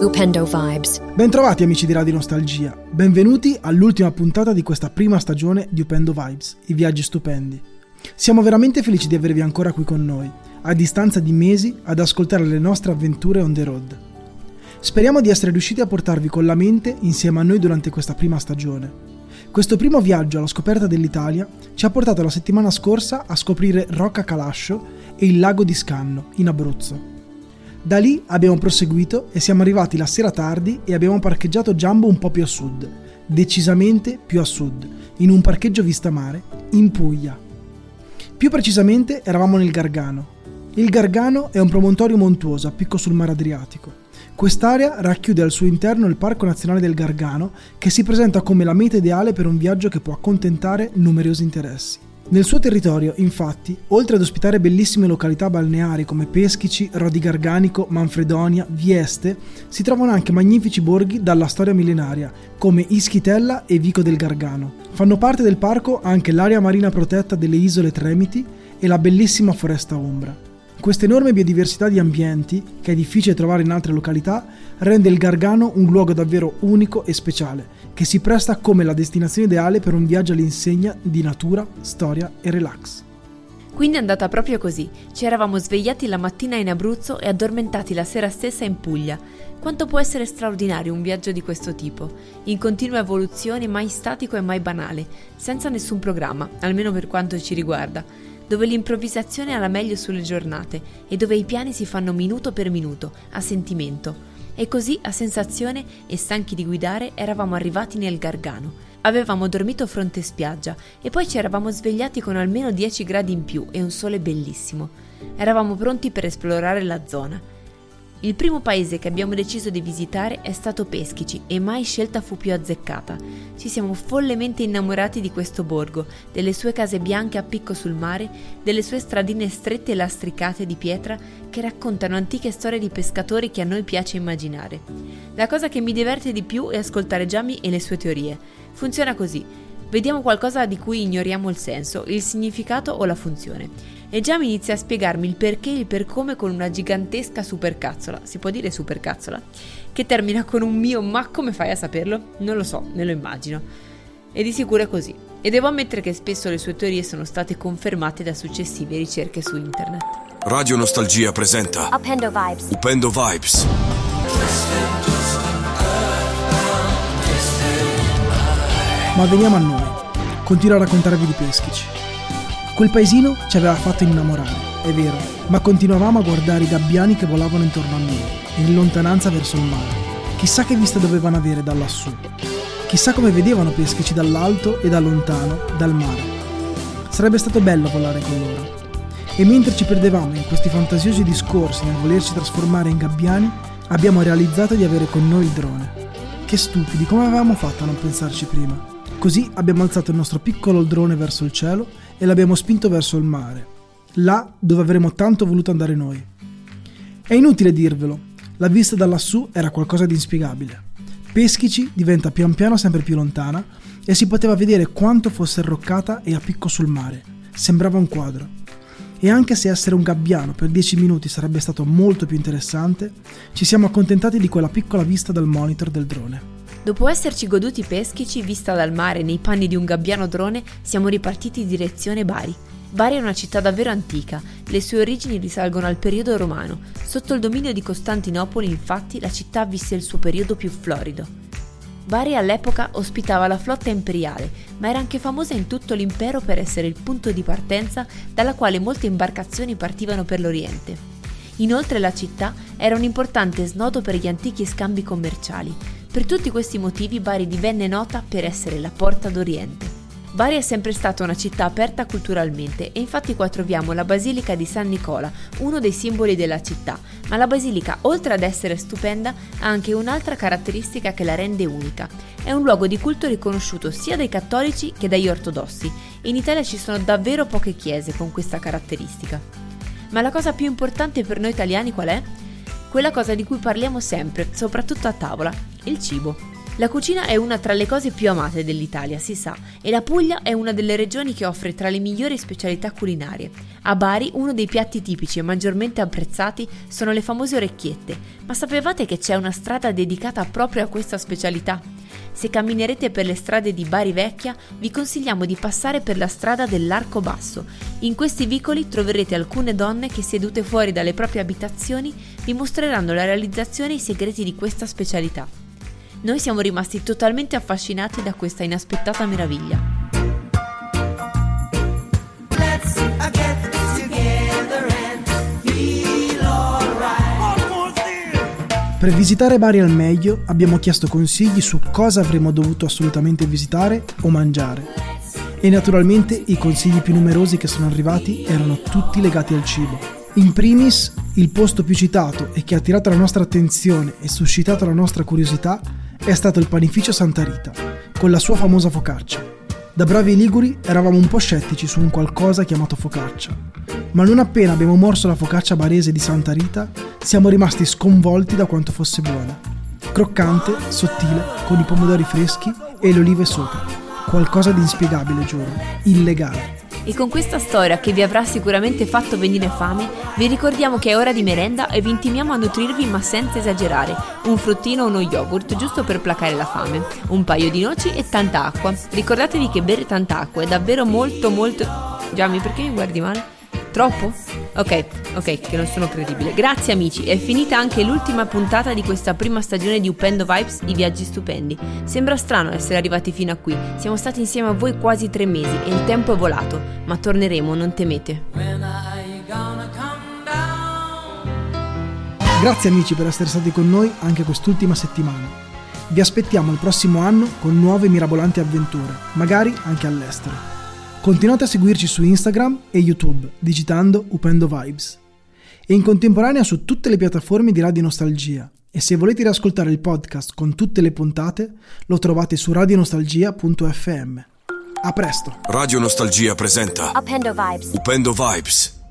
Upendo Vibes. Bentrovati amici di Radio Nostalgia, benvenuti all'ultima puntata di questa prima stagione di Upendo Vibes, i viaggi stupendi. Siamo veramente felici di avervi ancora qui con noi, a distanza di mesi, ad ascoltare le nostre avventure on the road. Speriamo di essere riusciti a portarvi con la mente insieme a noi durante questa prima stagione. Questo primo viaggio alla scoperta dell'Italia ci ha portato la settimana scorsa a scoprire Rocca Calascio e il lago di Scanno, in Abruzzo. Da lì abbiamo proseguito e siamo arrivati la sera tardi e abbiamo parcheggiato Jumbo un po' più a sud, decisamente più a sud, in un parcheggio vista mare, in Puglia. Più precisamente eravamo nel Gargano. Il Gargano è un promontorio montuoso a picco sul mare Adriatico. Quest'area racchiude al suo interno il Parco Nazionale del Gargano, che si presenta come la meta ideale per un viaggio che può accontentare numerosi interessi. Nel suo territorio, infatti, oltre ad ospitare bellissime località balneari come Peschici, Rodi Garganico, Manfredonia, Vieste, si trovano anche magnifici borghi dalla storia millenaria, come Ischitella e Vico del Gargano. Fanno parte del parco anche l'area marina protetta delle isole Tremiti e la bellissima foresta Ombra. Questa enorme biodiversità di ambienti, che è difficile trovare in altre località, rende il Gargano un luogo davvero unico e speciale, che si presta come la destinazione ideale per un viaggio all'insegna di natura, storia e relax. Quindi è andata proprio così. Ci eravamo svegliati la mattina in Abruzzo e addormentati la sera stessa in Puglia. Quanto può essere straordinario un viaggio di questo tipo, in continua evoluzione, mai statico e mai banale, senza nessun programma, almeno per quanto ci riguarda dove l'improvvisazione ha la meglio sulle giornate e dove i piani si fanno minuto per minuto, a sentimento. E così, a sensazione e stanchi di guidare, eravamo arrivati nel Gargano. Avevamo dormito fronte spiaggia e poi ci eravamo svegliati con almeno 10 gradi in più e un sole bellissimo. Eravamo pronti per esplorare la zona. Il primo paese che abbiamo deciso di visitare è stato Peschici e mai scelta fu più azzeccata. Ci siamo follemente innamorati di questo borgo, delle sue case bianche a picco sul mare, delle sue stradine strette e lastricate di pietra che raccontano antiche storie di pescatori che a noi piace immaginare. La cosa che mi diverte di più è ascoltare Giammi e le sue teorie. Funziona così. Vediamo qualcosa di cui ignoriamo il senso, il significato o la funzione e già mi inizia a spiegarmi il perché e il per come con una gigantesca supercazzola, si può dire supercazzola, che termina con un mio ma come fai a saperlo? Non lo so, me lo immagino. E di sicuro è così. E devo ammettere che spesso le sue teorie sono state confermate da successive ricerche su internet. Radio Nostalgia presenta Upendo Vibes. Upendo Vibes. Ma veniamo a noi. Continuo a raccontarvi di Peschici. Quel paesino ci aveva fatto innamorare, è vero, ma continuavamo a guardare i gabbiani che volavano intorno a noi, in lontananza verso il mare. Chissà che vista dovevano avere da lassù. Chissà come vedevano Peschici dall'alto e da lontano, dal mare. Sarebbe stato bello volare con loro. E mentre ci perdevamo in questi fantasiosi discorsi nel volerci trasformare in gabbiani, abbiamo realizzato di avere con noi il drone. Che stupidi, come avevamo fatto a non pensarci prima? Così abbiamo alzato il nostro piccolo drone verso il cielo e l'abbiamo spinto verso il mare, là dove avremmo tanto voluto andare noi. È inutile dirvelo, la vista da lassù era qualcosa di inspiegabile. Peschici diventa pian piano sempre più lontana e si poteva vedere quanto fosse arroccata e a picco sul mare. Sembrava un quadro. E anche se essere un gabbiano per 10 minuti sarebbe stato molto più interessante, ci siamo accontentati di quella piccola vista dal monitor del drone. Dopo esserci goduti peschici vista dal mare nei panni di un gabbiano drone, siamo ripartiti in direzione Bari. Bari è una città davvero antica, le sue origini risalgono al periodo romano. Sotto il dominio di Costantinopoli, infatti, la città visse il suo periodo più florido. Bari all'epoca ospitava la flotta imperiale, ma era anche famosa in tutto l'impero per essere il punto di partenza dalla quale molte imbarcazioni partivano per l'Oriente. Inoltre la città era un importante snodo per gli antichi scambi commerciali, per tutti questi motivi Bari divenne nota per essere la porta d'Oriente. Bari è sempre stata una città aperta culturalmente e infatti qua troviamo la Basilica di San Nicola, uno dei simboli della città, ma la basilica oltre ad essere stupenda ha anche un'altra caratteristica che la rende unica. È un luogo di culto riconosciuto sia dai cattolici che dagli ortodossi in Italia ci sono davvero poche chiese con questa caratteristica. Ma la cosa più importante per noi italiani qual è? Quella cosa di cui parliamo sempre, soprattutto a tavola, il cibo. La cucina è una tra le cose più amate dell'Italia, si sa, e la Puglia è una delle regioni che offre tra le migliori specialità culinarie. A Bari uno dei piatti tipici e maggiormente apprezzati sono le famose orecchiette, ma sapevate che c'è una strada dedicata proprio a questa specialità? Se camminerete per le strade di Bari Vecchia, vi consigliamo di passare per la strada dell'Arco Basso. In questi vicoli troverete alcune donne che sedute fuori dalle proprie abitazioni vi mostreranno la realizzazione e i segreti di questa specialità. Noi siamo rimasti totalmente affascinati da questa inaspettata meraviglia. Per visitare Bari al meglio abbiamo chiesto consigli su cosa avremmo dovuto assolutamente visitare o mangiare. E naturalmente i consigli più numerosi che sono arrivati erano tutti legati al cibo. In primis, il posto più citato e che ha attirato la nostra attenzione e suscitato la nostra curiosità è stato il panificio Santa Rita, con la sua famosa focaccia. Da bravi liguri eravamo un po' scettici su un qualcosa chiamato focaccia, ma non appena abbiamo morso la focaccia barese di Santa Rita, siamo rimasti sconvolti da quanto fosse buona. Croccante, sottile, con i pomodori freschi e le olive sopra. Qualcosa di inspiegabile, giuro. Illegale. E con questa storia che vi avrà sicuramente fatto venire fame, vi ricordiamo che è ora di merenda e vi intimiamo a nutrirvi ma senza esagerare. Un fruttino o uno yogurt giusto per placare la fame, un paio di noci e tanta acqua. Ricordatevi che bere tanta acqua è davvero molto molto... Giammi, perché mi guardi male? Troppo? Ok, ok, che non sono credibile. Grazie amici, è finita anche l'ultima puntata di questa prima stagione di Upendo Vibes, i viaggi stupendi. Sembra strano essere arrivati fino a qui, siamo stati insieme a voi quasi tre mesi e il tempo è volato, ma torneremo, non temete. Grazie amici per essere stati con noi anche quest'ultima settimana. Vi aspettiamo il prossimo anno con nuove mirabolanti avventure, magari anche all'estero. Continuate a seguirci su Instagram e YouTube digitando Upendo Vibes e in contemporanea su tutte le piattaforme di Radio Nostalgia. E se volete riascoltare il podcast con tutte le puntate, lo trovate su radionostalgia.fm. A presto! Radio Nostalgia presenta Upendo Vibes. Upendo Vibes.